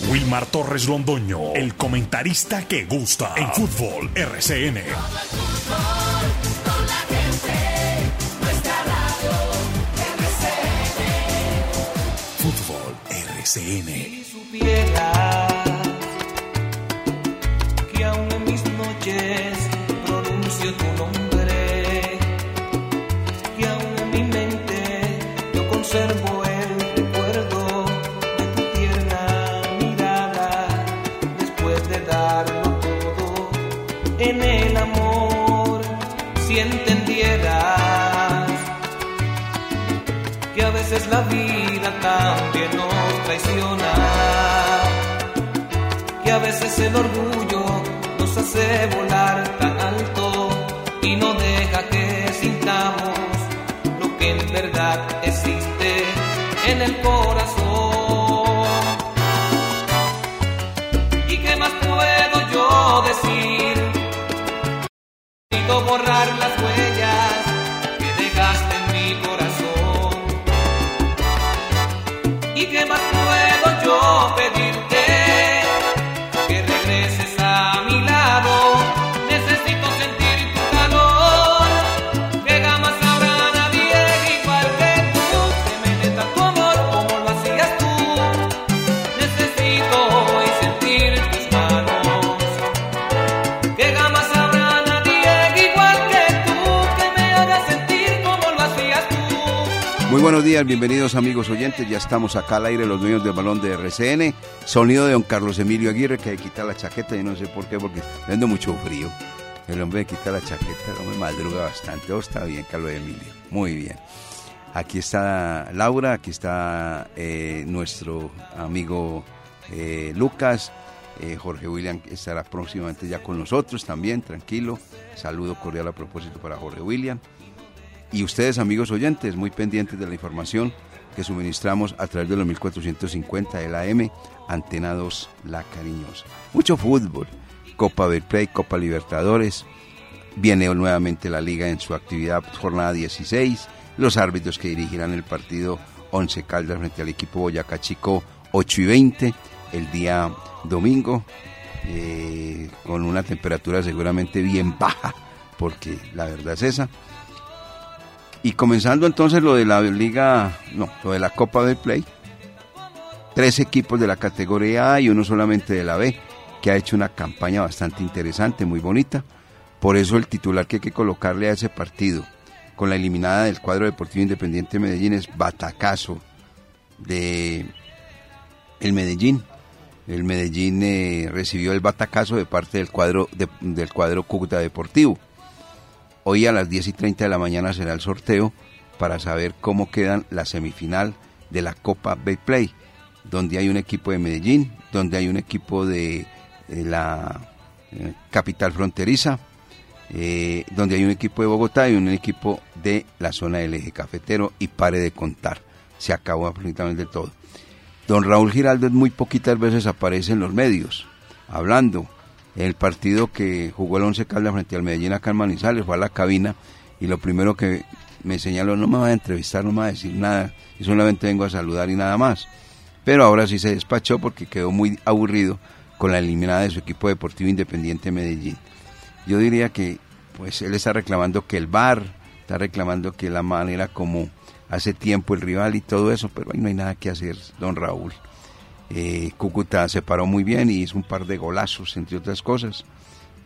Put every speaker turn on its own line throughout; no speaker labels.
Wilmar Torres Londoño, el comentarista que gusta en fútbol RCN. Fútbol RCN.
Hace volar tan alto y no deja que sintamos lo que en verdad existe en el corazón. ¿Y qué más puedo yo decir? Necesito borrar las huellas que dejaste en mi corazón. ¿Y qué más puedo yo pedirte? Que regreses a mi
buenos días, bienvenidos amigos oyentes. Ya estamos acá al aire, los dueños del balón de RCN. Sonido de don Carlos Emilio Aguirre, que quitar la chaqueta y no sé por qué, porque dando mucho frío. El hombre quita la chaqueta, el hombre madruga bastante. Oh, está bien, Carlos Emilio. Muy bien. Aquí está Laura, aquí está eh, nuestro amigo eh, Lucas. Eh, Jorge William estará próximamente ya con nosotros también, tranquilo. Saludo cordial a propósito para Jorge William. Y ustedes, amigos oyentes, muy pendientes de la información que suministramos a través de los 1450 de la AM, Antena 2, La Cariñosa. Mucho fútbol, Copa Betplay, Copa Libertadores, viene nuevamente la liga en su actividad jornada 16, los árbitros que dirigirán el partido 11 Caldas frente al equipo Boyacá Chico 8 y 20 el día domingo, eh, con una temperatura seguramente bien baja, porque la verdad es esa. Y comenzando entonces lo de la liga, no, lo de la Copa del Play. Tres equipos de la categoría A y uno solamente de la B, que ha hecho una campaña bastante interesante, muy bonita. Por eso el titular que hay que colocarle a ese partido, con la eliminada del cuadro deportivo independiente de Medellín, es Batacazo de el Medellín. El Medellín eh, recibió el batacazo de parte del cuadro, de- del cuadro Cúcuta Deportivo. Hoy a las 10 y 30 de la mañana será el sorteo para saber cómo quedan la semifinal de la Copa Betplay, donde hay un equipo de Medellín, donde hay un equipo de, la eh, capital fronteriza, eh, donde hay un equipo de Bogotá y un equipo de la zona del eje cafetero y pare de contar. Se acabó absolutamente todo. Don Raúl Giraldo muy poquitas veces aparece en los medios, hablando. El partido que jugó el Once Caldas frente al Medellín acá en fue a la cabina y lo primero que me señaló, no me va a entrevistar, no me va a decir nada, y solamente vengo a saludar y nada más. Pero ahora sí se despachó porque quedó muy aburrido con la eliminada de su equipo deportivo independiente Medellín. Yo diría que pues él está reclamando que el VAR, está reclamando que la manera como hace tiempo el rival y todo eso, pero ahí no hay nada que hacer, don Raúl. Eh, Cúcuta se paró muy bien y hizo un par de golazos, entre otras cosas.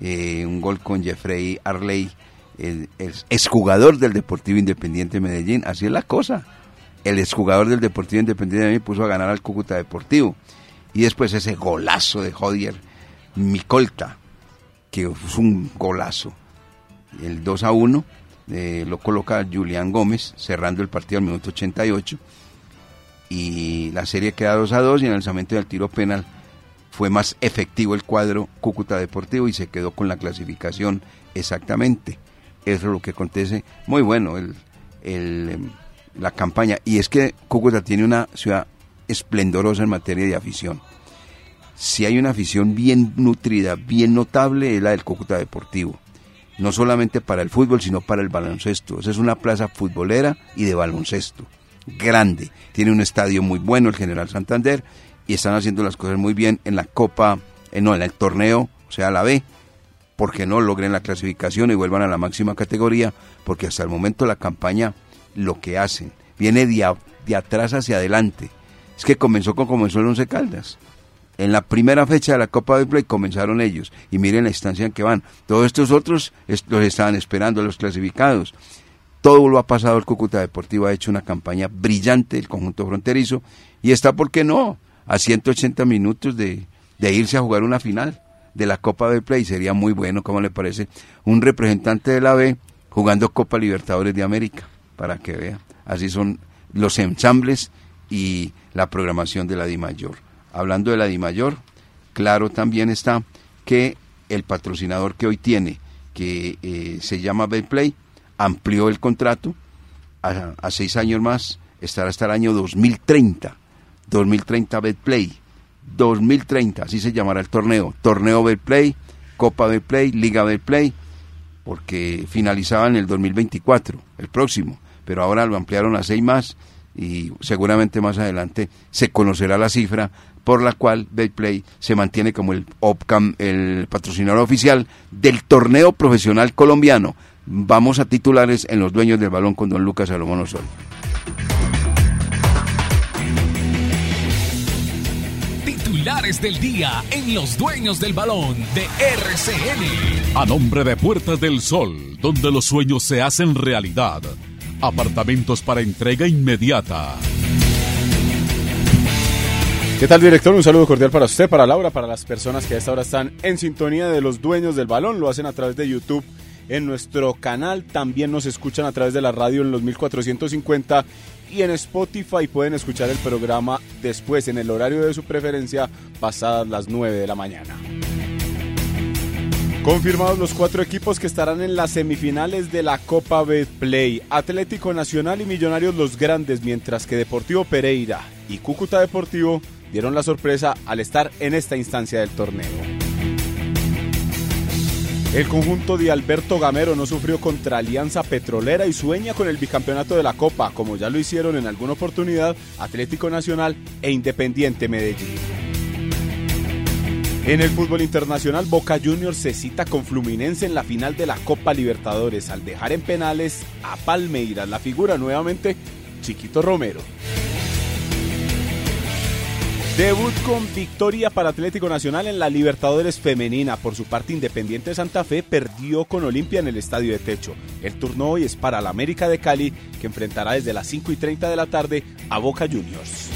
Eh, un gol con Jeffrey Arley, el, el exjugador del Deportivo Independiente de Medellín. Así es la cosa. El exjugador del Deportivo Independiente de puso a ganar al Cúcuta Deportivo. Y después ese golazo de Jodier Micolta, que fue un golazo. El 2 a 1 eh, lo coloca Julián Gómez, cerrando el partido al minuto 88 y la serie queda 2 a 2 y en el lanzamiento del tiro penal fue más efectivo el cuadro Cúcuta Deportivo y se quedó con la clasificación exactamente. Eso es lo que acontece. Muy bueno em, la campaña. Y es que Cúcuta tiene una ciudad esplendorosa en materia de afición. Si hay una afición bien nutrida, bien notable, es la del Cúcuta Deportivo. No solamente para el fútbol, sino para el baloncesto. Esa es una plaza futbolera y de baloncesto grande. Tiene un estadio muy bueno, el General Santander, y están haciendo las cosas muy bien en la Copa, eh, no, en el torneo, o sea, la B, porque no logren la clasificación y vuelvan a la máxima categoría, porque hasta el momento la campaña lo que hacen viene de, atrás hacia adelante. Es que comenzó con comenzó el Once Caldas. En la primera fecha de la Copa de Play comenzaron ellos y miren la instancia en que van. Todos estos otros los estaban esperando, los clasificados. Todo lo ha pasado el Cúcuta Deportivo, ha hecho una campaña brillante el conjunto fronterizo y está, ¿por qué no?, a 180 minutos de, de irse a jugar una final de la Copa de Play. Sería muy bueno, como le parece, un representante de la B jugando Copa Libertadores de América, para que vea. Así son los ensambles y la programación de la DIMAYOR. Hablando de la DIMAYOR, claro también está que el patrocinador que hoy tiene, que eh, se llama Betplay, amplió el contrato a, seis años más, estará hasta el año 2030. 2030 Betplay. 2030, así se llamará el torneo. Torneo Betplay, Copa Betplay, Liga Betplay, porque finalizaba en el 2024, el próximo, pero ahora lo ampliaron a seis más y seguramente más adelante se conocerá la cifra por la cual Betplay se mantiene como el, el patrocinador oficial del torneo profesional colombiano. Vamos a titulares en los dueños del balón con don Lucas Salomón Osorio.
Titulares del día en los dueños del balón de RCN. A nombre de Puertas del Sol, donde los sueños se hacen realidad. Apartamentos para entrega inmediata.
¿Qué tal, director? Un saludo cordial para usted, para Laura, para las personas que a esta hora están en sintonía de los dueños del balón. Lo hacen a través de YouTube en nuestro canal. También nos escuchan a través de la radio en los 1450 y en Spotify pueden escuchar el programa después en el horario de su preferencia pasadas las 9 de la mañana. Confirmados los cuatro equipos que estarán en las semifinales de la Copa Betplay. Atlético Nacional y Millonarios los grandes, mientras que Deportivo Pereira y Cúcuta Deportivo dieron la sorpresa al estar en esta instancia del torneo. El conjunto de Alberto Gamero no sufrió contra Alianza Petrolera y sueña con el bicampeonato de la Copa, como ya lo hicieron en alguna oportunidad Atlético Nacional e Independiente Medellín. En el fútbol internacional, Boca Juniors se cita con Fluminense en la final de la Copa Libertadores al dejar en penales a Palmeiras. La figura nuevamente Chiquito Romero. Debut con victoria para Atlético Nacional en la Libertadores Femenina. Por su parte, Independiente Santa Fe perdió con Olimpia en el Estadio de Techo. El turno hoy es para la América de Cali, que enfrentará desde las 5 y 30 de la tarde a Boca Juniors.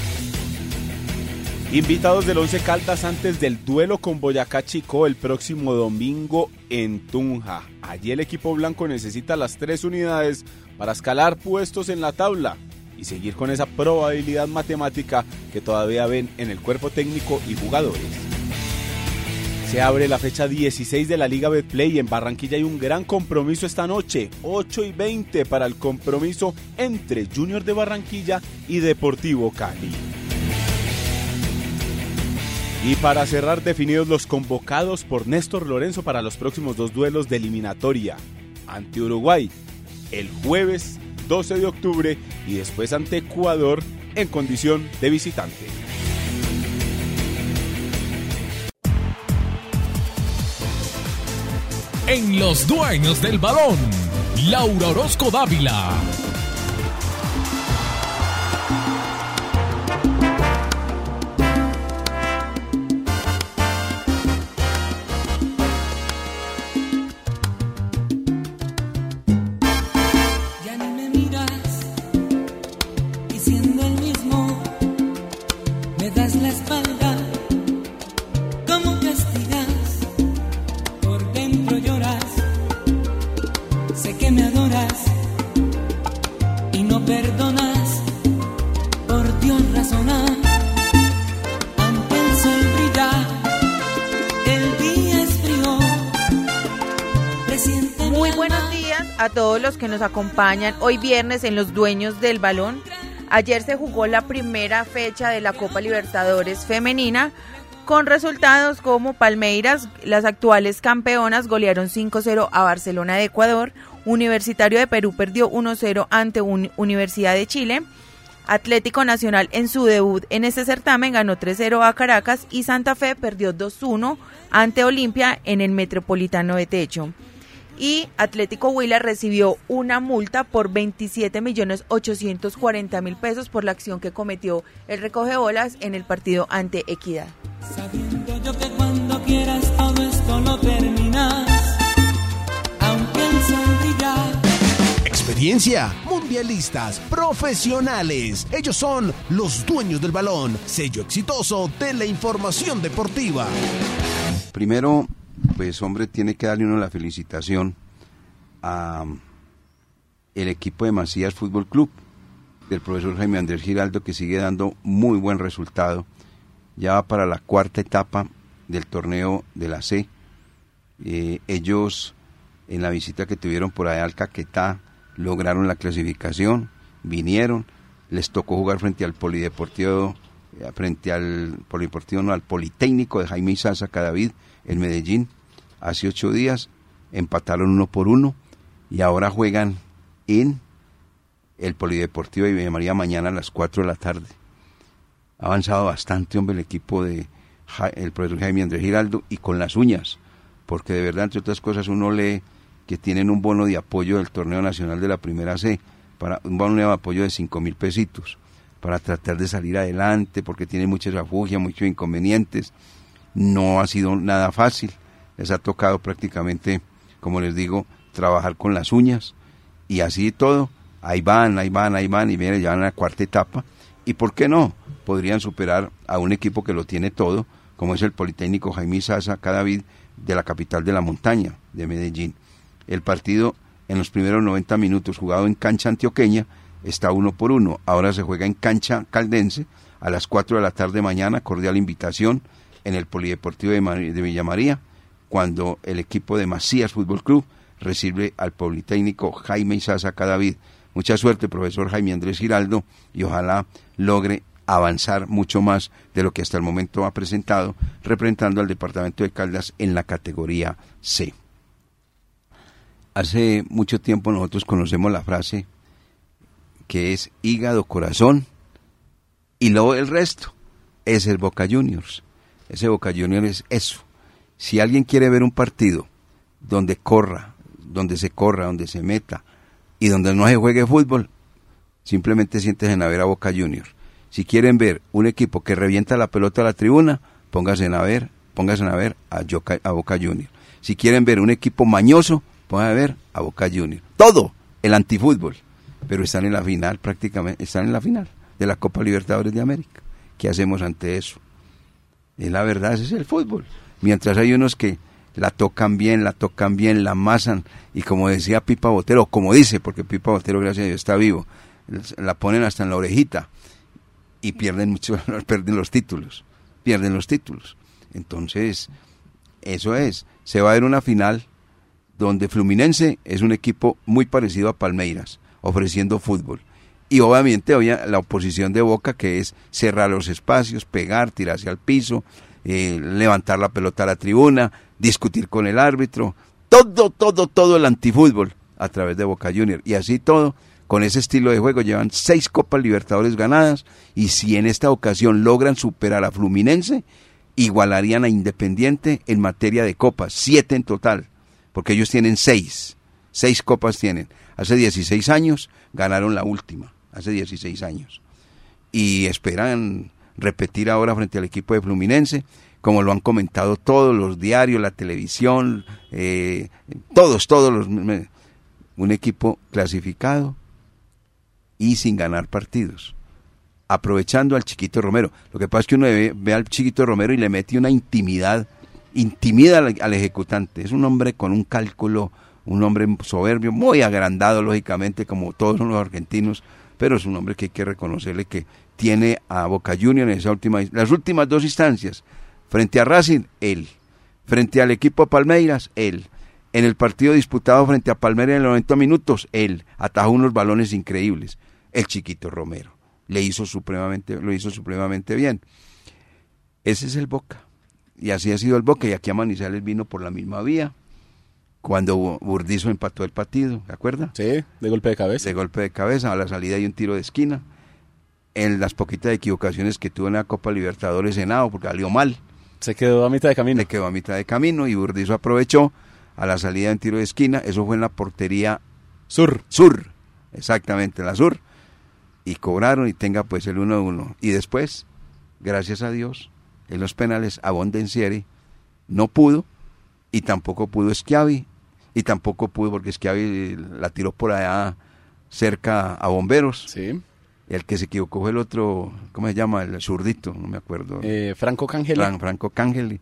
Invitados del Once Caldas antes del duelo con Boyacá Chico el próximo domingo en Tunja. Allí el equipo blanco necesita las tres unidades para escalar puestos en la tabla y seguir con esa probabilidad matemática que todavía ven en el cuerpo técnico y jugadores. Se abre la fecha 16 de la Liga Betplay. En Barranquilla hay un gran compromiso esta noche, 8 y 20 para el compromiso entre Junior de Barranquilla y Deportivo Cali. Y para cerrar, definidos los convocados por Néstor Lorenzo para los próximos dos duelos de eliminatoria ante Uruguay el jueves 12 de octubre y después ante Ecuador en condición de visitante.
En los dueños del balón, Laura Orozco Dávila.
Acompañan hoy viernes en Los Dueños del Balón. Ayer se jugó la primera fecha de la Copa Libertadores femenina con resultados como Palmeiras, las actuales campeonas, golearon 5-0 a Barcelona de Ecuador, Universitario de Perú perdió 1-0 ante Universidad de Chile, Atlético Nacional en su debut en este certamen ganó 3-0 a Caracas y Santa Fe perdió 2-1 ante Olimpia en el Metropolitano de Techo. Y Atlético Huila recibió una multa por 27 millones 840 mil pesos por la acción que cometió el recoge bolas en el partido ante Equidad.
Sabiendo yo que cuando quieras todo esto lo terminas, aunque el.
Experiencia, mundialistas, profesionales. Ellos son los dueños del balón, sello exitoso de la información deportiva.
Primero, pues hombre, tiene que darle uno la felicitación a el equipo de Macías Fútbol Club del profesor Jaime Andrés Giraldo que sigue dando muy buen resultado. Ya va para la cuarta etapa del torneo de la C. Eh, ellos en la visita que tuvieron por allá al Caquetá lograron la clasificación, vinieron, les tocó jugar frente al Polideportivo, eh, frente al Polideportivo, no, al Politécnico de Jaime Isaza Cadavid en Medellín. Hace ocho días empataron uno por uno y ahora juegan en el Polideportivo de Villa María mañana a las 4 de la tarde. Ha avanzado bastante, hombre, el equipo de el profesor Jaime Andrés Giraldo y con las uñas, porque de verdad, entre otras cosas, uno lee que tienen un bono de apoyo del torneo nacional de la primera C, para un bono de apoyo de cinco mil pesitos, para tratar de salir adelante, porque tiene muchas refugias, muchos inconvenientes. No ha sido nada fácil, les ha tocado prácticamente, como les digo, trabajar con las uñas y así todo, ahí van, ahí van, ahí van y vienen, ya van a la cuarta etapa. ¿Y por qué no? Podrían superar a un equipo que lo tiene todo, como es el Politécnico Jaime Sasa Cadavid de la capital de la montaña, de Medellín. El partido en los primeros 90 minutos jugado en cancha antioqueña está uno por uno. Ahora se juega en cancha caldense a las 4 de la tarde mañana, cordial invitación en el Polideportivo de, Mar- de Villa María, cuando el equipo de Macías Fútbol Club recibe al Politécnico Jaime Isaza Cadavid. Mucha suerte, profesor Jaime Andrés Giraldo, y ojalá logre avanzar mucho más de lo que hasta el momento ha presentado, representando al departamento de Caldas en la categoría C. Hace mucho tiempo nosotros conocemos la frase que es hígado, corazón y luego el resto es el Boca Juniors. Ese Boca Juniors es eso. Si alguien quiere ver un partido donde corra, donde se corra, donde se meta y donde no se juegue fútbol, simplemente siéntese a ver a Boca Juniors. Si quieren ver un equipo que revienta la pelota a la tribuna, pónganse a ver, pónganse a ver a, a Boca Juniors. Si quieren ver un equipo mañoso, pónganse a ver a Boca Juniors. Todo el antifútbol, pero están en la final prácticamente, están en la final de la Copa Libertadores de América. ¿Qué hacemos ante eso? Y la verdad, ese es el fútbol. Mientras hay unos que la tocan bien, la tocan bien, la amasan, y como decía Pipa Botero, como dice, porque Pipa Botero, gracias a Dios, está vivo, la ponen hasta en la orejita y pierden mucho, pierden los títulos, pierden los títulos. Entonces, eso es, se va a ver una final donde Fluminense es un equipo muy parecido a Palmeiras, ofreciendo fútbol. Y obviamente había la oposición de Boca, que es cerrar los espacios, pegar, tirarse al piso, eh, levantar la pelota a la tribuna, discutir con el árbitro, todo, todo, todo el antifútbol a través de Boca Junior. Y así todo, con ese estilo de juego, llevan seis Copas Libertadores ganadas y si en esta ocasión logran superar a Fluminense, igualarían a Independiente en materia de copas, siete en total, porque ellos tienen seis, seis copas tienen. Hace 16 años ganaron la última, hace 16 años. Y esperan repetir ahora frente al equipo de Fluminense, como lo han comentado todos los diarios, la televisión, eh, todos, todos los... Un equipo clasificado y sin ganar partidos aprovechando al chiquito Romero. Lo que pasa es que uno ve, al chiquito Romero y le mete una intimidad, intimida al, al, ejecutante. Es un hombre con un cálculo, un hombre soberbio, muy agrandado, lógicamente, como todos los argentinos, pero es un hombre que hay que reconocerle que tiene a Boca Juniors en esa última, las últimas dos instancias. Frente a Racing, él. Frente al equipo Palmeiras, él. En el partido disputado frente a Palmeiras en los 90 minutos, él atajó unos balones increíbles. El chiquito Romero le hizo supremamente, lo hizo supremamente bien. Ese es el Boca. Y así ha sido el Boca. Y aquí a Manizales vino por la misma vía. Cuando Burdizo empató el partido, ¿de acuerdo?
Sí, de golpe de cabeza.
De golpe de cabeza, a la salida hay un tiro de esquina. En las poquitas equivocaciones que tuvo en la Copa Libertadores Senado, porque salió mal.
Se quedó a mitad de camino.
Le quedó a mitad de camino y Burdizo aprovechó a la salida en tiro de esquina. Eso fue en la portería
Sur.
sur, exactamente, la sur. Y cobraron y tenga pues el 1-1. Y después, gracias a Dios, en los penales, Abondencieri no pudo y tampoco pudo Schiavi y tampoco pudo porque Schiavi la tiró por allá cerca a Bomberos.
Sí.
El que se equivocó fue el otro, ¿cómo se llama? El zurdito, no me acuerdo.
Eh, Franco Cangel.
Fran- Franco Cangeli.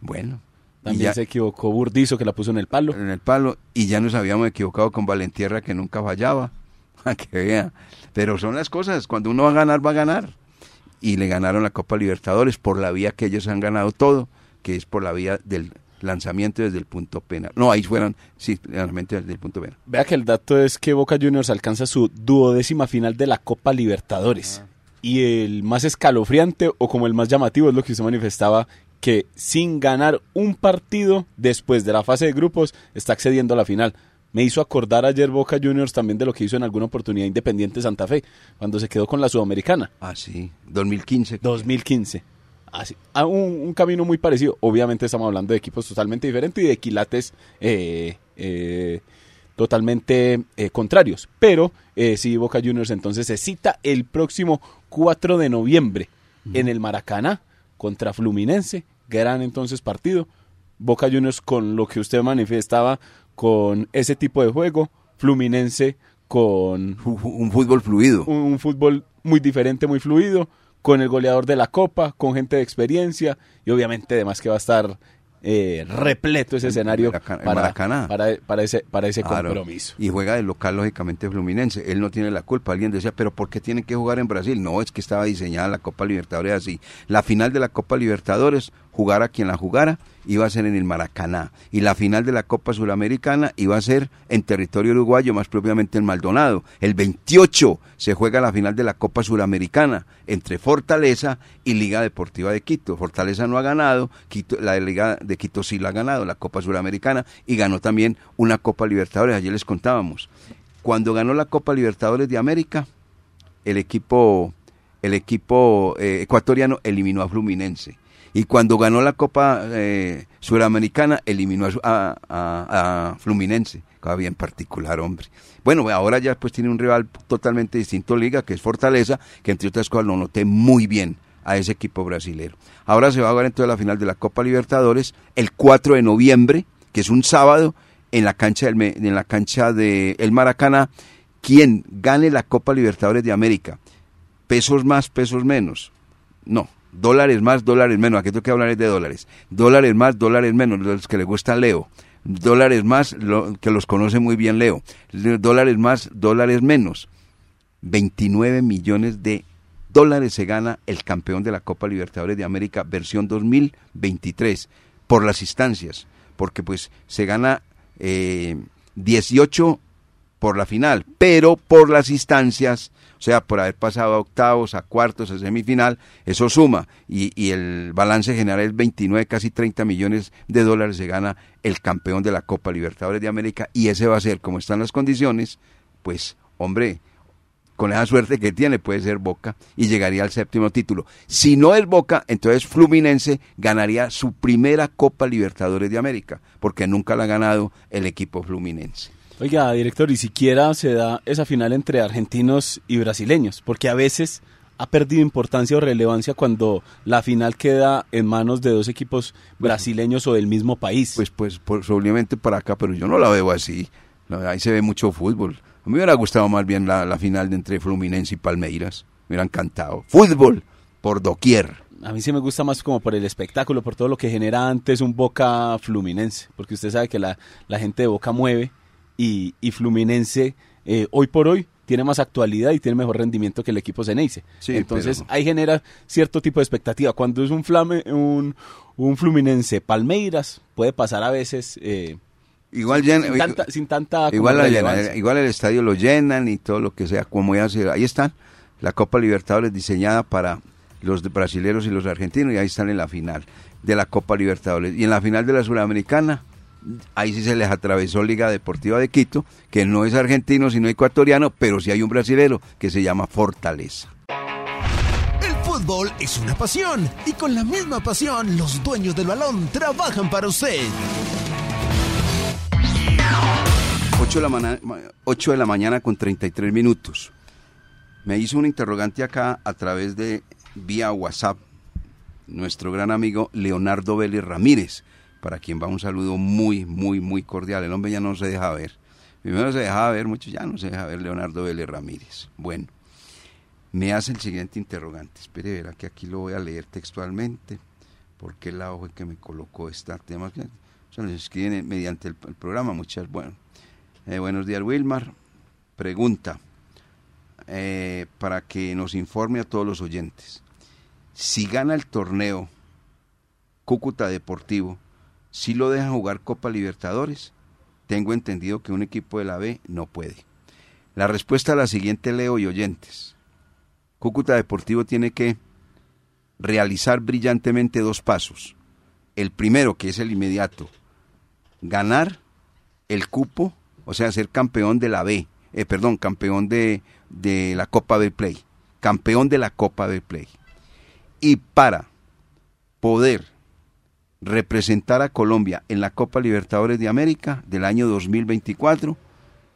Bueno.
También
ya-
se equivocó Burdizo que la puso en el palo.
en el palo y ya nos habíamos equivocado con Valentierra que nunca fallaba. A que vea. Pero son las cosas, cuando uno va a ganar, va a ganar. Y le ganaron la Copa Libertadores por la vía que ellos han ganado todo, que es por la vía del lanzamiento desde el punto penal. No, ahí fueron, sí, lanzamiento desde el punto penal.
Vea que el dato es que Boca Juniors alcanza su duodécima final de la Copa Libertadores. Y el más escalofriante o como el más llamativo es lo que usted manifestaba, que sin ganar un partido después de la fase de grupos está accediendo a la final. Me hizo acordar ayer Boca Juniors también de lo que hizo en alguna oportunidad Independiente Santa Fe, cuando se quedó con la Sudamericana.
Ah, sí, 2015.
2015. Así, a un, un camino muy parecido. Obviamente estamos hablando de equipos totalmente diferentes y de quilates eh, eh, totalmente eh, contrarios. Pero sí, Boca Juniors entonces se cita el próximo 4 de noviembre en el Maracaná contra Fluminense. Gran entonces partido. Boca Juniors con lo que usted manifestaba con ese tipo de juego. Fluminense con
Un fútbol fluido.
un, un fútbol muy diferente, muy fluido, con el goleador de la Copa, con gente de experiencia y obviamente además que va a estar eh, repleto ese escenario
Maracaná-
para,
Maracaná.
para, para ese, para ese
Claro.
compromiso.
Y juega de local, lógicamente, Fluminense. Él no tiene la culpa. Alguien decía, ¿pero por qué tiene que jugar en Brasil? No, es que estaba diseñada la Copa Libertadores así. La final de la Copa Libertadores, jugara quien la jugara, iba a ser en el Maracaná. Y la final de la Copa Suramericana iba a ser en territorio uruguayo, más propiamente en Maldonado. El 28 se juega la final de la Copa Suramericana entre Fortaleza y Liga Deportiva de Quito. Fortaleza no ha ganado, Quito, la Liga de Quito sí la ha ganado, la Copa Suramericana, y ganó también una Copa Libertadores. Ayer les contábamos. Cuando ganó la Copa Libertadores de América, el equipo, el equipo eh, ecuatoriano eliminó a Fluminense. Y cuando ganó la Copa eh, Suramericana, eliminó a, a- a- Fluminense. Cosa bien particular, hombre. Bueno, ahora ya pues tiene un rival totalmente distinto Liga, que es Fortaleza, que entre otras cosas lo noté muy bien a ese equipo brasilero. Ahora se va a jugar entonces la final de la Copa Libertadores el 4 de noviembre, que es un sábado, en la cancha del, en la cancha de el Maracaná. Quien gane la Copa Libertadores de América, pesos más, pesos menos. No, dólares más, dólares menos. Aquí tengo que hablar de dólares. Dólares más, dólares menos, los que le gusta Leo. Dólares más, que los conoce muy bien Leo. Dólares más, dólares menos. 29 millones de dólares se gana el campeón de la Copa Libertadores de América versión 2023 por las instancias, porque pues se gana eh, 18 por la final, pero por las instancias, o sea, por haber pasado a octavos, a cuartos, a semifinal, eso suma y, y el balance general es 29, casi 30 millones de dólares se gana el campeón de la Copa Libertadores de América y ese va a ser, como están las condiciones, pues, hombre, con esa suerte que tiene puede ser Boca y llegaría al séptimo título. Si no es Boca, entonces Fluminense ganaría su primera Copa Libertadores de América, porque nunca la ha ganado el equipo Fluminense.
Oiga, director, y siquiera se da esa final entre argentinos y brasileños, porque a veces ha perdido importancia o relevancia cuando la final queda en manos de dos equipos brasileños o del mismo país.
Pues, pues, obviamente para acá, pero yo no la veo así. Ahí se ve mucho fútbol. A mí me hubiera gustado más bien la, la final de entre Fluminense y Palmeiras. Me hubiera encantado. Fútbol por doquier.
A mí sí me gusta más como por el espectáculo, por todo lo que genera antes un Boca Fluminense, porque usted sabe que la, la gente de Boca mueve y, y Fluminense eh, hoy por hoy tiene más actualidad y tiene mejor rendimiento que el equipo Ceneice.
Sí,
Entonces
pero-
ahí genera cierto tipo de expectativa. Cuando es un, flame, un, un Fluminense Palmeiras, puede pasar a veces eh,
Igual llena-
sin tanta, sin tanta
igual, la llena- igual el estadio lo llenan y todo lo que sea, como ya se, ahí están, la Copa Libertadores diseñada para los brasileros y los argentinos y ahí están en la final de la Copa Libertadores. Y en la final de la Suramericana, ahí sí se les atravesó Liga Deportiva de Quito, que no es argentino sino ecuatoriano, pero sí hay un brasilero que se llama Fortaleza.
fútbol es una pasión y con la misma pasión los dueños del balón trabajan para usted.
8 de, la mañana, 8 de la mañana con 33 minutos. Me hizo un interrogante acá a través de vía WhatsApp nuestro gran amigo Leonardo Vélez Ramírez, para quien va un saludo muy, muy, muy cordial. El hombre ya no se deja ver. Primero se dejaba ver, mucho ya no se deja ver Leonardo Vélez Ramírez. Bueno, me hace el siguiente interrogante. Espere, verá que aquí lo voy a leer textualmente, porque la hoja que me colocó este tema. Se lo escriben mediante el, el programa, muchas, bueno. Eh, buenos días, Wilmar. Pregunta, eh, para que nos informe a todos los oyentes. Si gana el torneo Cúcuta Deportivo, ¿sí lo dejan jugar Copa Libertadores? Tengo entendido que un equipo de la B no puede. La respuesta a la siguiente leo y oyentes. Cúcuta Deportivo tiene que realizar brillantemente dos pasos. El primero, que es el inmediato, ganar el cupo, o sea, ser campeón de la B, eh, perdón, campeón de, de la Copa del Play, campeón de la Copa del Play. Y para poder representar a Colombia en la Copa Libertadores de América del año 2024,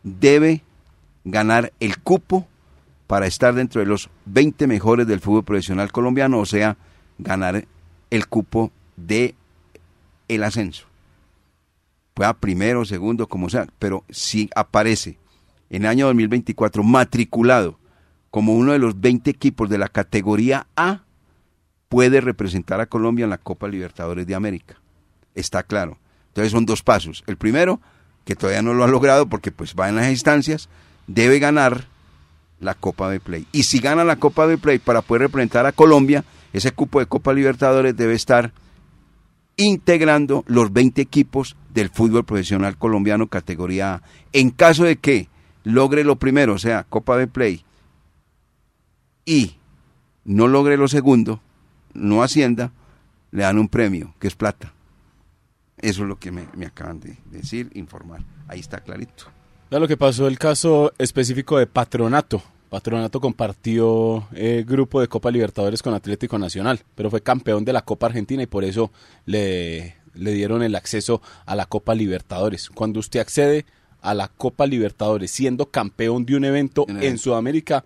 debe ganar el cupo para estar dentro de los 20 mejores del fútbol profesional colombiano, o sea, ganar el cupo de el ascenso. Pueda primero, segundo, como sea, pero si aparece en el año 2024 matriculado como uno de los 20 equipos de la categoría A, puede representar a Colombia en la Copa Libertadores de América. Está claro. Entonces son dos pasos. El primero, que todavía no lo ha logrado porque pues va en las instancias, debe ganar la Copa de Play. Y si gana la Copa de Play para poder representar a Colombia, ese cupo de Copa Libertadores debe estar integrando los 20 equipos del fútbol profesional colombiano categoría A. En caso de que logre lo primero, o sea, Copa de Play, y no logre lo segundo, no Hacienda, le dan un premio, que es plata. Eso es lo que me, me acaban de decir, informar. Ahí está clarito.
Ya lo que pasó el caso específico de Patronato. Patronato compartió eh, grupo de Copa Libertadores con Atlético Nacional, pero fue campeón de la Copa Argentina y por eso le, le dieron el acceso a la Copa Libertadores. Cuando usted accede a la Copa Libertadores siendo campeón de un evento en
evento.
Sudamérica,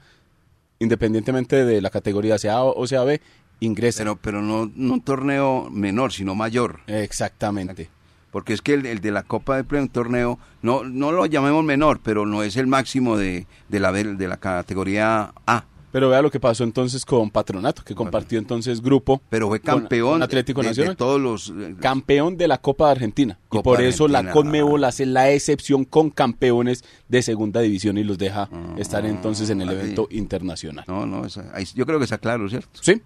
independientemente de la categoría sea A o sea B, ingresa.
Pero, pero no, no un torneo menor, sino mayor.
Exactamente.
Porque es que el, el de la Copa de Play, un torneo, no, no lo llamemos menor, pero no es el máximo de, de, la, de la categoría A.
Pero vea lo que pasó entonces con Patronato, que compartió entonces grupo.
Pero fue campeón
con Atlético
de, de
Nacional.
todos los... eh,
campeón de la Copa de Argentina. y por eso la. Conmebol hace la excepción con campeones de segunda división y los deja
Ah,
estar entonces en el evento internacional.
No, no, esa- ahí- yo creo que está claro, ¿cierto?
Sí,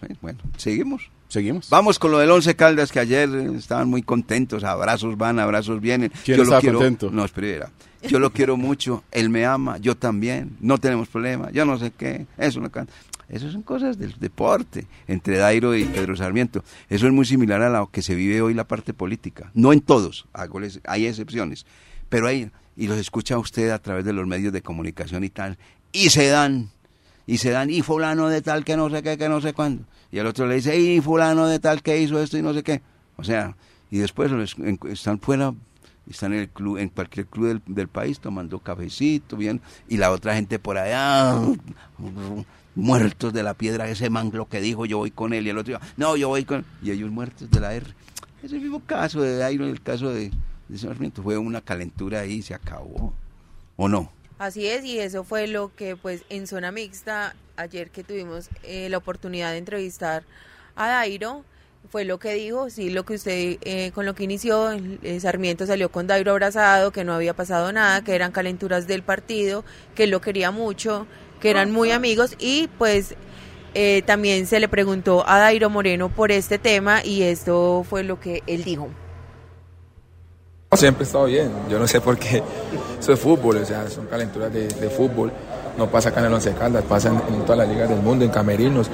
Sí, bueno, seguimos.
seguimos.
Vamos con lo del Once Caldas, que ayer eh, estaban muy contentos, abrazos van, abrazos vienen.
¿Quién
yo lo quiero,
contento?
No, espera, yo lo quiero mucho, él me ama, yo también, no tenemos problema, yo no sé qué, eso no can- Eso son cosas del deporte, entre Dairo y Pedro Sarmiento. Eso es muy similar a lo que se vive hoy la parte política. No en todos, hay excepciones, pero hay, y los escucha usted a través de los medios de comunicación y tal, y se dan y se dan, y fulano de tal que no sé qué, que no sé cuándo. Y el otro le dice, y fulano de tal que hizo esto y no sé qué. O sea, y después están fuera, están en el club, en cualquier club del, del país tomando cafecito, bien, y la otra gente por allá, muertos de la piedra, ese man lo que dijo, yo voy con él, y el otro, no, yo voy con, y ellos muertos de la R. Es el mismo caso de Dairo, el caso de, de Sarmiento, fue una calentura ahí y se acabó. ¿O no?
Así es, y eso fue lo que pues en zona mixta, ayer que tuvimos eh, la oportunidad de entrevistar a Dairo, fue lo que dijo, sí, lo que usted, eh, con lo que inició, eh, Sarmiento salió con Dairo abrazado, que no había pasado nada, que eran calenturas del partido, que él lo quería mucho, que eran muy amigos y pues eh, también se le preguntó a Dairo Moreno por este tema y esto fue lo que él dijo.
Siempre he estado bien, yo no sé por qué. Eso es fútbol, o sea, son calenturas de, fútbol. No pasa acá en el Once Caldas, pasa en, todas las ligas del mundo, en camerinos.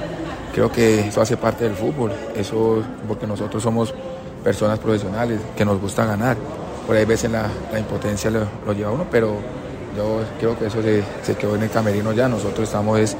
Creo que eso hace parte del fútbol. Eso porque nosotros somos personas profesionales que nos gusta ganar. Por ahí veces la, impotencia lo, lo lleva a uno, pero yo creo que eso se, se quedó en el camerino ya. Nosotros estamos es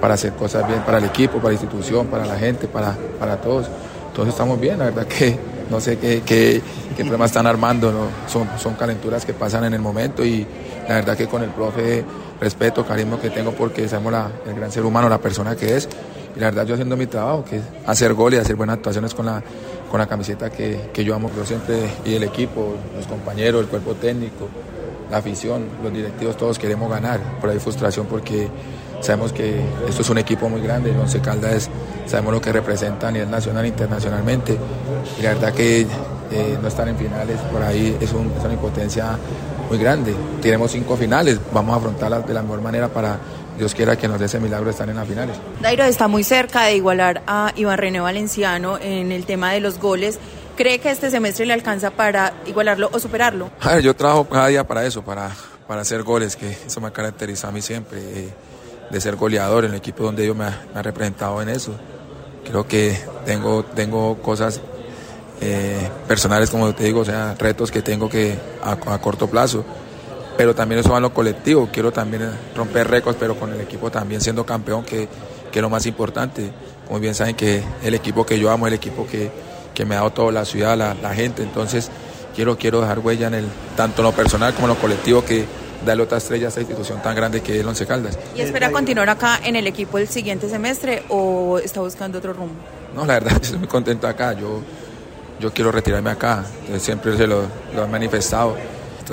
para hacer cosas bien para el equipo, para la institución, para la gente, para, para todos. Entonces estamos bien, la verdad que no sé qué, qué, problemas están armando, ¿no? son, son calenturas que pasan en el momento y la verdad que con el profe respeto, cariño que tengo porque sabemos la, el gran ser humano, la persona que es y la verdad yo haciendo mi trabajo, que es hacer goles, hacer buenas actuaciones con la, con la camiseta que, que yo amo, yo siempre, y el equipo, los compañeros, el cuerpo técnico, la afición, los directivos, todos queremos ganar, pero hay frustración porque sabemos que esto es un equipo muy grande, el Once Caldas sabemos lo que representa a nivel nacional e internacionalmente, y la verdad que eh, no estar en finales por ahí es, un, es una impotencia muy grande. Tenemos cinco finales, vamos a afrontarlas de la mejor manera para Dios quiera que nos dé ese milagro de estar en las finales.
Dairo está muy cerca de igualar a Iván René Valenciano en el tema de los goles. ¿Cree que este semestre le alcanza para igualarlo o superarlo?
A ver, yo trabajo cada día para eso, para, para hacer goles, que eso me caracteriza a mí siempre, eh, de ser goleador en el equipo donde yo me ha, representado en eso. Creo que tengo, tengo cosas eh, personales, como te digo, o sea, retos que tengo que a, corto plazo pero también eso va en lo colectivo. Quiero también romper récords, pero con el equipo también siendo campeón, que, que es lo más importante. Como bien saben que el equipo que yo amo, el equipo que, que me ha dado toda la ciudad, la, la, gente, entonces quiero, quiero dejar huella en el, tanto en lo personal como en lo colectivo que darle otra estrella a esta institución tan grande que es Once Caldas.
¿Y espera continuar acá en el equipo el siguiente semestre o está buscando otro rumbo?
No, la verdad, estoy muy contento acá. Yo, yo quiero retirarme acá, siempre se lo, lo he manifestado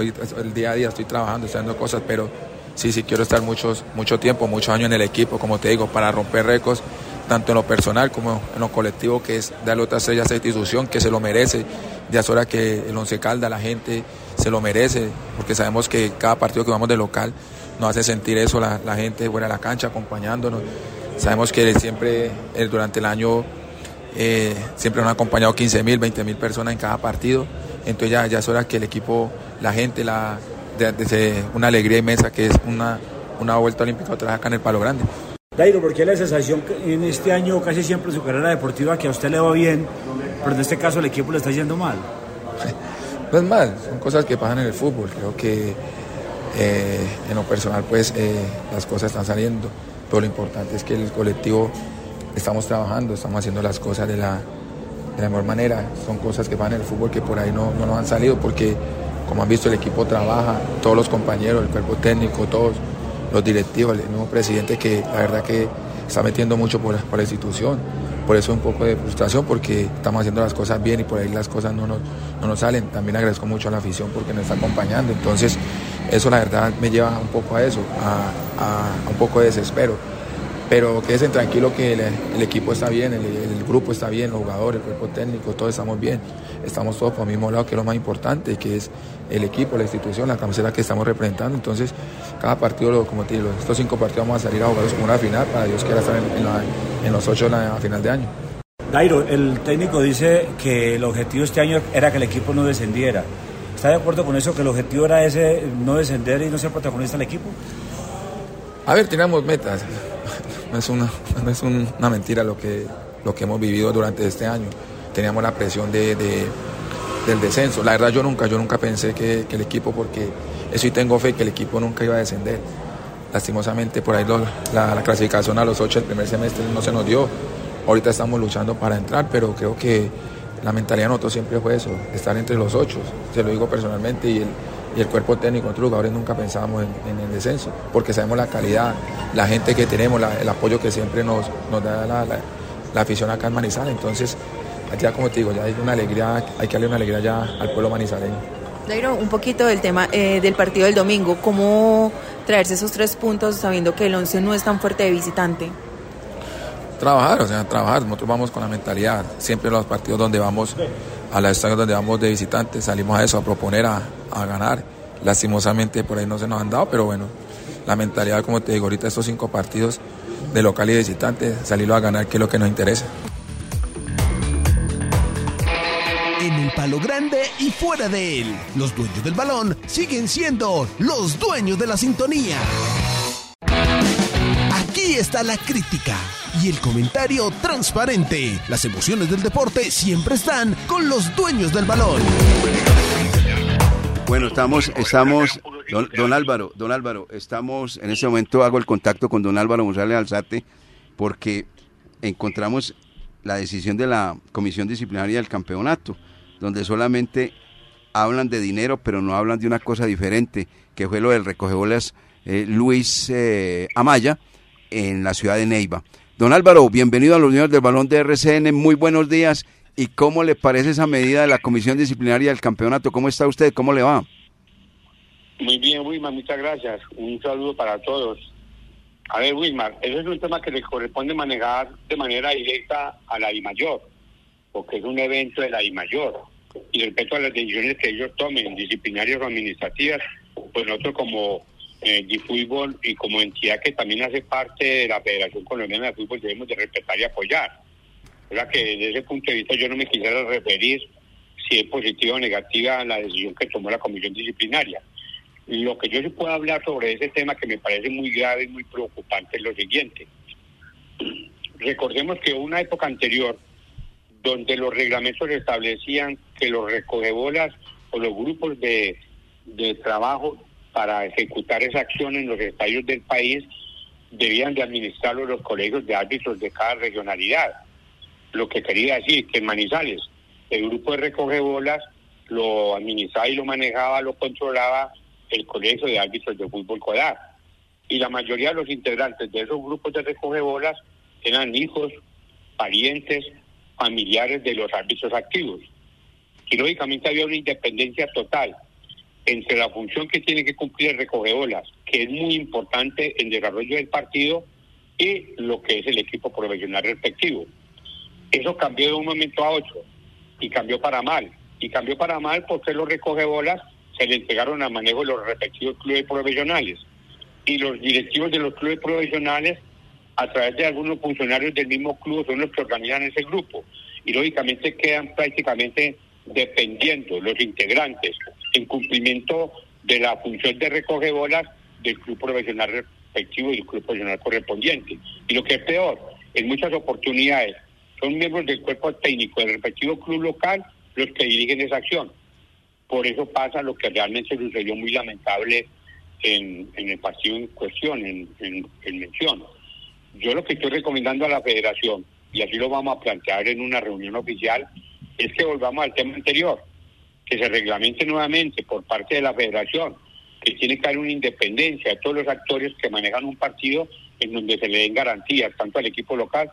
estoy, el día a día estoy trabajando, estoy haciendo cosas, pero sí, sí quiero estar muchos, mucho tiempo, muchos años en el equipo, como te digo, para romper récords, tanto en lo personal como en lo colectivo, que es darle otra estrella a esa institución que se lo merece. Ya es hora que el Once Calda, la gente se lo merece, porque sabemos que cada partido que vamos de local nos hace sentir eso, la, gente fuera de la cancha acompañándonos. Sabemos que siempre eh, durante el año eh, siempre nos han acompañado 15 mil, 20 mil personas en cada partido. Entonces ya, ya es hora que el equipo la gente, la, de, una alegría inmensa que es una, una vuelta olímpica otra vez acá en el Palo Grande.
Dairo, ¿por qué la sensación en este año, casi siempre en su carrera deportiva, que a usted le va bien, pero en este caso el equipo le está yendo mal?
No es mal, son cosas que pasan en el fútbol. Creo que eh, en lo personal, pues eh, las cosas están saliendo, pero lo importante es que el colectivo estamos trabajando, estamos haciendo las cosas de la, de la mejor manera. Son cosas que pasan en el fútbol que por ahí no, no nos han salido porque como han visto, el equipo trabaja, todos los compañeros, el cuerpo técnico, todos los directivos, el mismo presidente que la verdad que está metiendo mucho por, la institución. Por eso un poco de frustración porque estamos haciendo las cosas bien y por ahí las cosas no nos, no nos salen. También agradezco mucho a la afición porque nos está acompañando. Entonces, eso la verdad me lleva un poco a eso, a un poco de desespero pero quédense tranquilo que el, el, equipo está bien, el, el, grupo está bien, los jugadores, el cuerpo técnico, todos estamos bien, estamos todos por el mismo lado, que es lo más importante, que es el equipo, la institución, la camiseta que estamos representando, entonces cada partido, como te digo, estos cinco partidos vamos a salir a jugarlos como una final, para Dios quiera estar en, en, la, en los ocho a final de año.
Dairo, el técnico dice que el objetivo este año era que el equipo no descendiera. ¿Está de acuerdo con eso, que el objetivo era ese, no descender y no ser protagonista del equipo?
A ver, teníamos metas. No es una, es un, una mentira lo que, lo que hemos vivido durante este año. Teníamos la presión de, de, del descenso. La verdad yo nunca, yo nunca pensé que, el equipo, porque eso y tengo fe que el equipo nunca iba a descender. Lastimosamente por ahí la, clasificación a los ocho el primer semestre no se nos dio. Ahorita estamos luchando para entrar, pero creo que la mentalidad de nosotros siempre fue eso, estar entre los ocho. Se lo digo personalmente y el, y el cuerpo técnico, otros jugadores nunca pensábamos en, en, el descenso, porque sabemos la calidad, la gente que tenemos, la, el apoyo que siempre nos, nos da la, la, la, afición acá en Manizales. Entonces, ya como te digo, ya hay una alegría, hay que darle una alegría ya al pueblo manizaleño.
Dairo, un poquito del tema eh, del partido del domingo, ¿cómo traerse esos tres puntos sabiendo que el 11 no es tan fuerte de visitante?
Trabajar, o sea, trabajar. Nosotros vamos con la mentalidad. Siempre los partidos donde vamos, a los estadios donde vamos de visitantes, salimos a eso, a proponer, a, a ganar. Lastimosamente por ahí no se nos han dado, pero bueno, la mentalidad, como te digo, ahorita estos cinco partidos de local y visitante, salirlo a ganar, que es lo que nos interesa.
En el palo grande y fuera de él, los dueños del balón siguen siendo los dueños de la sintonía. Aquí está la crítica y el comentario transparente. Las emociones del deporte siempre están con los dueños del balón.
Bueno, estamos, estamos Don, don Álvaro, don Álvaro, estamos en este momento hago el contacto con don Álvaro González Alzate porque encontramos la decisión de la Comisión Disciplinaria del Campeonato, donde solamente hablan de dinero, pero no hablan de una cosa diferente, que fue lo del recogebolas eh, Luis eh, Amaya en la ciudad de Neiva. Don Álvaro, bienvenido a los Unidos del Balón de RCN, muy buenos días. ¿Y cómo le parece esa medida de la Comisión Disciplinaria del Campeonato? ¿Cómo está usted? ¿Cómo le va?
Muy bien, Wilmar, muchas gracias. Un saludo para todos. A ver, Wilmar, ese es un tema que le corresponde manejar de manera directa a la mayor, porque es un evento de la mayor. Y respecto a las decisiones que ellos tomen, disciplinarias o administrativas, pues nosotros como eh, de fútbol y como entidad que también hace parte de la Federación Colombiana de Fútbol debemos de respetar y apoyar. Sea que desde ese punto de vista yo no me quisiera referir si es positiva o negativa la decisión que tomó la comisión disciplinaria. Lo que yo sí puedo hablar sobre ese tema que me parece muy grave y muy preocupante es lo siguiente. Recordemos que una época anterior, donde los reglamentos establecían que los recogebolas o los grupos de, de trabajo para ejecutar esa acción en los estadios del país debían de administrarlo los colegios de árbitros de cada regionalidad. Lo que quería decir que en Manizales el grupo de recogebolas lo administraba y lo manejaba, lo controlaba el Colegio de Árbitros de Fútbol CODAR. Y la mayoría de los integrantes de esos grupos de recogebolas eran hijos, parientes, familiares de los árbitros activos. Y lógicamente había una independencia total entre la función que tiene que cumplir el recogebolas, que es muy importante en desarrollo del partido, y lo que es el equipo profesional respectivo. Eso cambió de un momento a otro y cambió para mal. Y cambió para mal porque los recogebolas se le entregaron a manejo de los respectivos clubes profesionales. Y los directivos de los clubes profesionales, a través de algunos funcionarios del mismo club, son los que organizan ese grupo. Y lógicamente quedan prácticamente dependiendo los integrantes en cumplimiento de la función de recogebolas del club profesional respectivo y del club profesional correspondiente. Y lo que es peor, en muchas oportunidades son miembros del cuerpo técnico del respectivo club local los que dirigen esa acción. Por eso pasa lo que realmente sucedió muy lamentable en, el partido en cuestión, en, en mención. Yo lo que estoy recomendando a la federación, y así lo vamos a plantear en una reunión oficial, es que volvamos al tema anterior, que se reglamente nuevamente por parte de la federación, que tiene que haber una independencia de todos los actores que manejan un partido en donde se le den garantías tanto al equipo local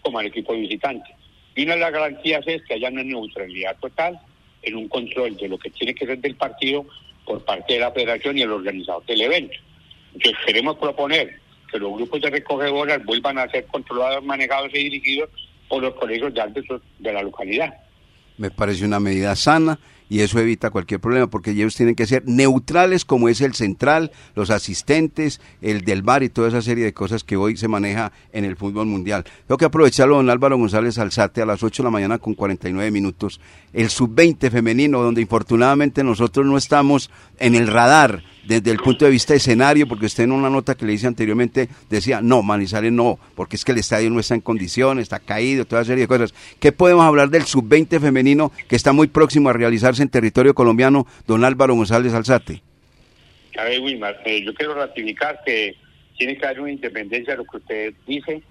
como al equipo visitante. Y una de las garantías es que haya una neutralidad total en un control de lo que tiene que ser del partido por parte de la federación y el organizador del evento. Entonces queremos proponer que los grupos de recogebolas vuelvan a ser controlados, manejados y dirigidos por los colegios de árbitros de la localidad.
Me parece una medida sana y eso evita cualquier problema porque ellos tienen que ser neutrales como es el central, los asistentes, el del bar y toda esa serie de cosas que hoy se maneja en el fútbol mundial. Tengo que aprovecharlo, don Álvaro González Alzate, a las 8 de la mañana con 49 minutos, el sub-20 femenino, donde infortunadamente nosotros no estamos en el radar desde el punto de vista escenario, porque usted en una nota que le hice anteriormente decía, no, Manizales no, porque es que el estadio no está en condiciones, está caído, toda serie de cosas. ¿Qué podemos hablar del sub-20 femenino que está muy próximo a realizarse en territorio colombiano, don Álvaro González Alzate?
A ver, Wilmar, eh, yo quiero ratificar que tiene que haber una independencia de lo que usted dice,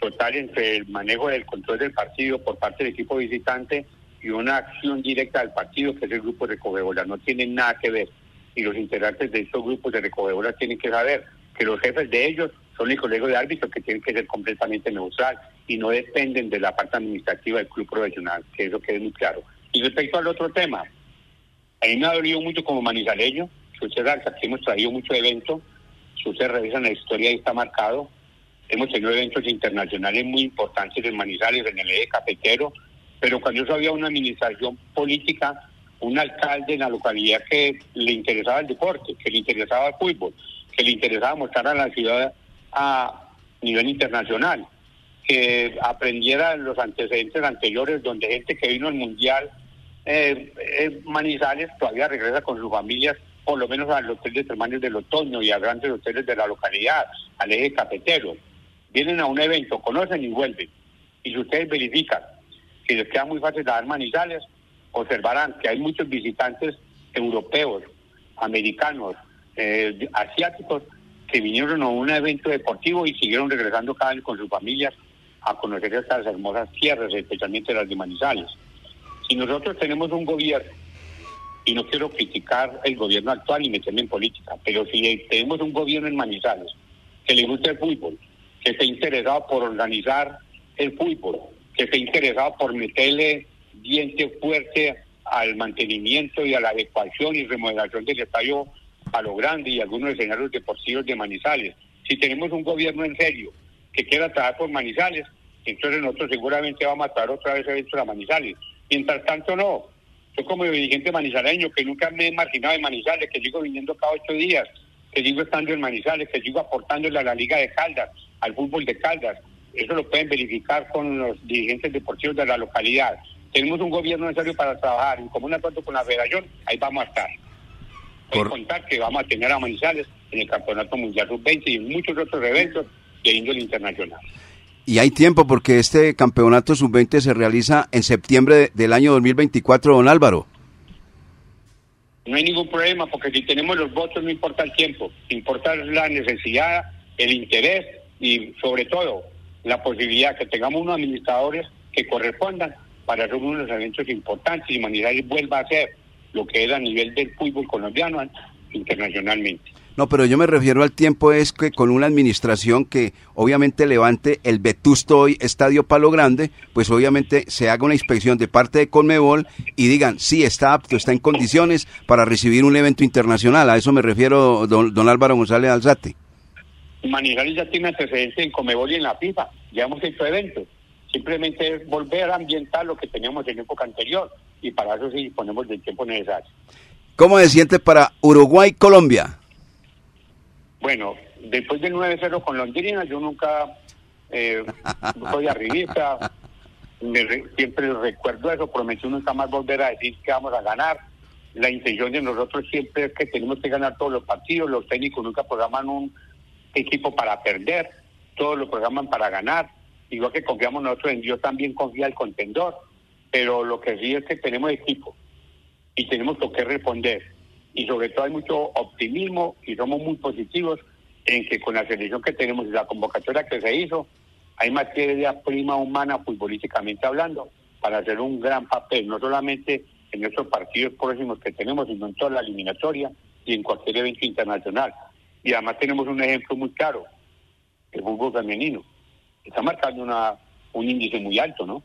total entre el manejo del control del partido por parte del equipo visitante y una acción directa del partido, que es el grupo de Cogebola. No tiene nada que ver y los integrantes de estos grupos de recogedoras tienen que saber que los jefes de ellos son el colegio de árbitros que tienen que ser completamente neutral y no dependen de la parte administrativa del club profesional, que eso quede muy claro. Y respecto al otro tema, a mí me ha dolido mucho como manizaleño, usted que hemos traído muchos eventos, si usted revisa la historia ahí está marcado, hemos tenido eventos internacionales muy importantes en Manizales, en el eje cafetero, pero cuando eso había una administración política un alcalde en la localidad que le interesaba el deporte, que le interesaba el fútbol, que le interesaba mostrar a la ciudad a nivel internacional, que aprendiera los antecedentes anteriores donde gente que vino al Mundial eh, eh, Manizales todavía regresa con sus familias, por lo menos al hotel de Termanes del Otoño y a grandes hoteles de la localidad, al eje cafetero. Vienen a un evento, conocen y vuelven. Y si ustedes verifican que les queda muy fácil dar Manizales, observarán que hay muchos visitantes europeos, americanos, eh, asiáticos que vinieron a un evento deportivo y siguieron regresando cada año con sus familias a conocer estas hermosas tierras, especialmente las de Manizales. Si nosotros tenemos un gobierno, y no quiero criticar el gobierno actual ni meterme en política, pero si tenemos un gobierno en Manizales que le gusta el fútbol, que esté interesado por organizar el fútbol, que esté interesado por meterle diente fuerte al mantenimiento y a la adecuación y remodelación del estadio a lo grande y algunos escenarios deportivos de Manizales. Si tenemos un gobierno en serio que quiera trabajar por Manizales, entonces nosotros seguramente vamos a traer otra vez eventos a Manizales. Mientras tanto, no. Yo como dirigente manizaleño, que nunca me he marginado de Manizales, que sigo viniendo cada ocho días, que sigo estando en Manizales, que sigo aportándole a la Liga de Caldas, al fútbol de Caldas. Eso lo pueden verificar con los dirigentes deportivos de la localidad. Tenemos un gobierno necesario para trabajar en común acuerdo con la federación, ahí vamos a estar. Por contar que vamos a tener a Manizales en el Campeonato Mundial Sub-20 y en muchos otros eventos de índole internacional.
Y hay tiempo porque este campeonato sub-20 se realiza en septiembre del año 2024, don Álvaro.
No hay ningún problema porque si tenemos los votos no importa el tiempo, importa la necesidad, el interés y sobre todo la posibilidad que tengamos unos administradores que correspondan para hacer unos eventos importantes y Manizales vuelva a ser lo que era a nivel del fútbol colombiano internacionalmente.
No, pero yo me refiero al tiempo es que con una administración que obviamente levante el vetusto hoy Estadio Palo Grande, pues obviamente se haga una inspección de parte de Conmebol y digan, sí, está apto, está en condiciones para recibir un evento internacional. A eso me refiero, don, don Álvaro González Alzate.
Manizales ya tiene antecedentes en Conmebol y en la FIFA, ya hemos hecho eventos. Simplemente es volver a ambientar lo que teníamos en época anterior y para eso sí disponemos del tiempo necesario.
¿Cómo se siente para Uruguay-Colombia?
Bueno, después del 9-0 con Londrina, yo nunca eh, soy arribista, siempre recuerdo eso, prometí nunca más volver a decir que vamos a ganar. La intención de nosotros siempre es que tenemos que ganar todos los partidos, los técnicos nunca programan un equipo para perder, todos lo programan para ganar. Igual que confiamos nosotros en Dios, también confía el contendor, pero lo que sí es que tenemos equipo y tenemos con qué responder y sobre todo hay mucho optimismo y somos muy positivos en que con la selección que tenemos y la convocatoria que se hizo, hay materia prima humana futbolísticamente hablando para hacer un gran papel, no solamente en estos partidos próximos que tenemos, sino en toda la eliminatoria y en cualquier evento internacional. Y además tenemos un ejemplo muy claro, el fútbol femenino. Está marcando una, un índice muy alto, ¿no?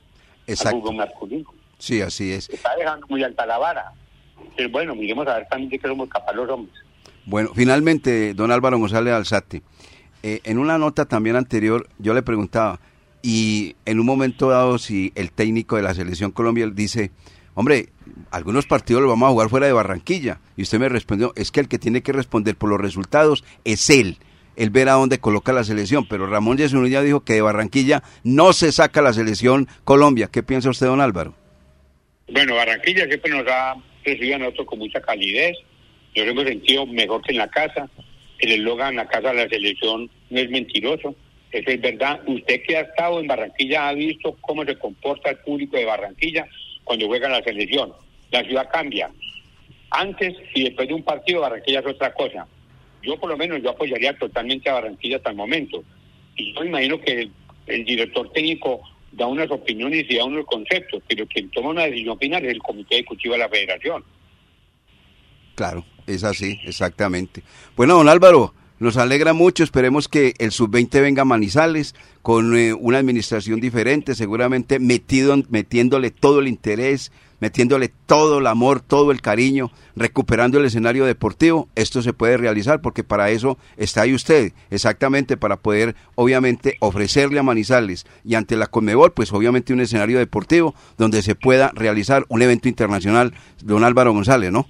Exacto.
El fútbol masculino.
Sí, así es.
Está dejando muy alta la vara bueno, miremos a ver también de qué somos capaces los hombres.
Bueno, finalmente, don Álvaro González Alzate, eh, en una nota también anterior yo le preguntaba, y en un momento dado si el técnico de la selección Colombia dice, hombre, algunos partidos los vamos a jugar fuera de Barranquilla, y usted me respondió, es que el que tiene que responder por los resultados es él, él verá dónde coloca la selección, pero Ramón ya dijo que de Barranquilla no se saca la selección Colombia. ¿Qué piensa usted, don Álvaro?
Bueno, Barranquilla siempre nos ha recibido a nosotros con mucha calidez, nos hemos sentido mejor que en la casa, el eslogan en la casa de la selección no es mentiroso, eso es verdad. Usted que ha estado en Barranquilla ha visto cómo se comporta el público de Barranquilla cuando juega la selección. La ciudad cambia. Antes y después de un partido, Barranquilla es otra cosa. Yo por lo menos yo apoyaría totalmente a Barranquilla hasta el momento. Y yo imagino que el, el director técnico da unas opiniones y da unos conceptos, pero quien toma una decisión final es el Comité Ejecutivo de la Federación.
Claro, es así, exactamente. Bueno, don Álvaro, nos alegra mucho, esperemos que el sub-20 venga a Manizales con eh, una administración diferente, seguramente metido, metiéndole todo el interés, metiéndole todo el amor, todo el cariño, recuperando el escenario deportivo, esto se puede realizar porque para eso está ahí usted, exactamente para poder obviamente ofrecerle a Manizales y ante la Conmebol, pues obviamente un escenario deportivo donde se pueda realizar un evento internacional, don Álvaro González, ¿no?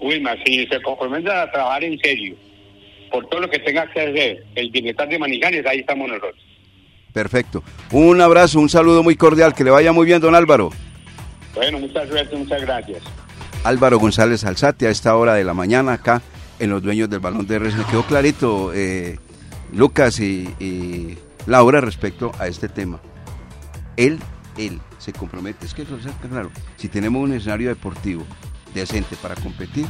Wilma, si se compromete a trabajar en serio, por todo lo que tenga que hacer el bienestar de Manizales, ahí estamos nosotros.
Perfecto. Un abrazo, un saludo muy cordial, que le vaya muy bien, don Álvaro.
Bueno, muchas gracias, muchas gracias.
Álvaro González Alzate a esta hora de la mañana acá en los dueños del balón de RS. Quedó clarito, eh, Lucas y, y, Laura, respecto a este tema. Él, él se compromete. Es que eso es claro. Si tenemos un escenario deportivo decente para competir,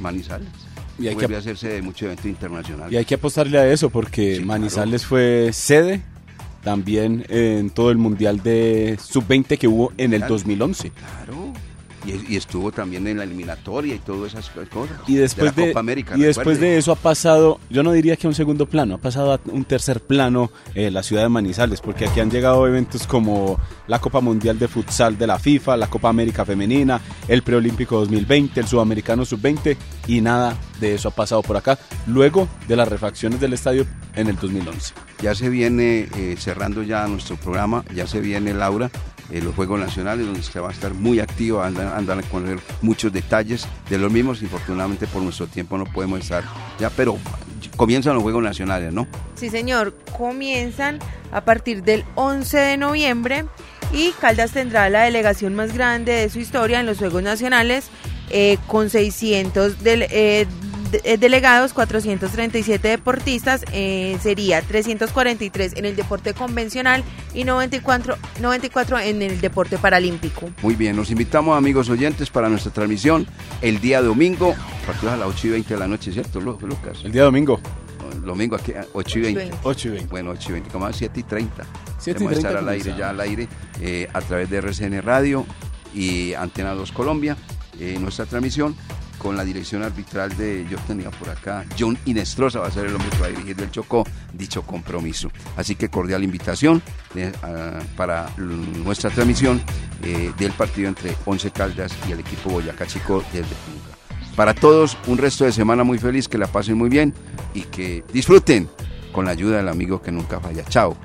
Manizales.
Y hay que-
a hacerse de mucho evento internacional.
Y hay que apostarle a eso porque
Sí,
Manizales fue sede también en todo el Mundial de Sub-20 que hubo en el
Claro.
2011.
Claro. Y, y estuvo también en la eliminatoria y todas esas cosas.
Y después
de
de,
la Copa América.
y después
recuerde.
de eso ha pasado, yo no diría que a un segundo plano, ha pasado a un tercer plano eh, la ciudad de Manizales, porque aquí han llegado eventos como la Copa Mundial de Futsal de la FIFA, la Copa América Femenina, el Preolímpico 2020, el Sudamericano Sub-20 y nada de eso ha pasado por acá, luego de las refacciones del estadio en el 2011.
Ya se viene eh, cerrando ya nuestro programa, ya se viene Laura, eh, los Juegos Nacionales, donde se va a estar muy activo, andan, andan a conocer muchos detalles de los mismos. Infortunadamente por nuestro tiempo no podemos estar ya, pero comienzan los Juegos Nacionales, ¿no?
Sí, señor, comienzan a partir del 11 de noviembre y Caldas tendrá la delegación más grande de su historia en los Juegos Nacionales eh, con 600 del- eh, de- eh, delegados, 437 deportistas, eh, sería 343 en el deporte convencional y 94, 94 en el deporte paralímpico.
Muy bien, los invitamos amigos oyentes para nuestra transmisión el día domingo, a partir de las 8 y 20 de la noche, ¿cierto, Lu- Lucas?
El día domingo,
El domingo aquí, a 8 y 20.
8 y 20.
Bueno, 8 y 20, como a 7 y 30.
7 y
Vamos a estar
30
al aire, ya al aire, eh, a través de RCN Radio y Antena 2 Colombia, eh, nuestra transmisión con la dirección arbitral de, yo tenía por acá, John Inestrosa va a ser el hombre que va a dirigir del Chocó dicho compromiso. Así que cordial invitación eh, para nuestra transmisión eh, del partido entre Once Caldas y el equipo Boyacá Chico desde Tunja. Para todos, un resto de semana muy feliz, que la pasen muy bien y que disfruten con la ayuda del amigo que nunca falla. Chao.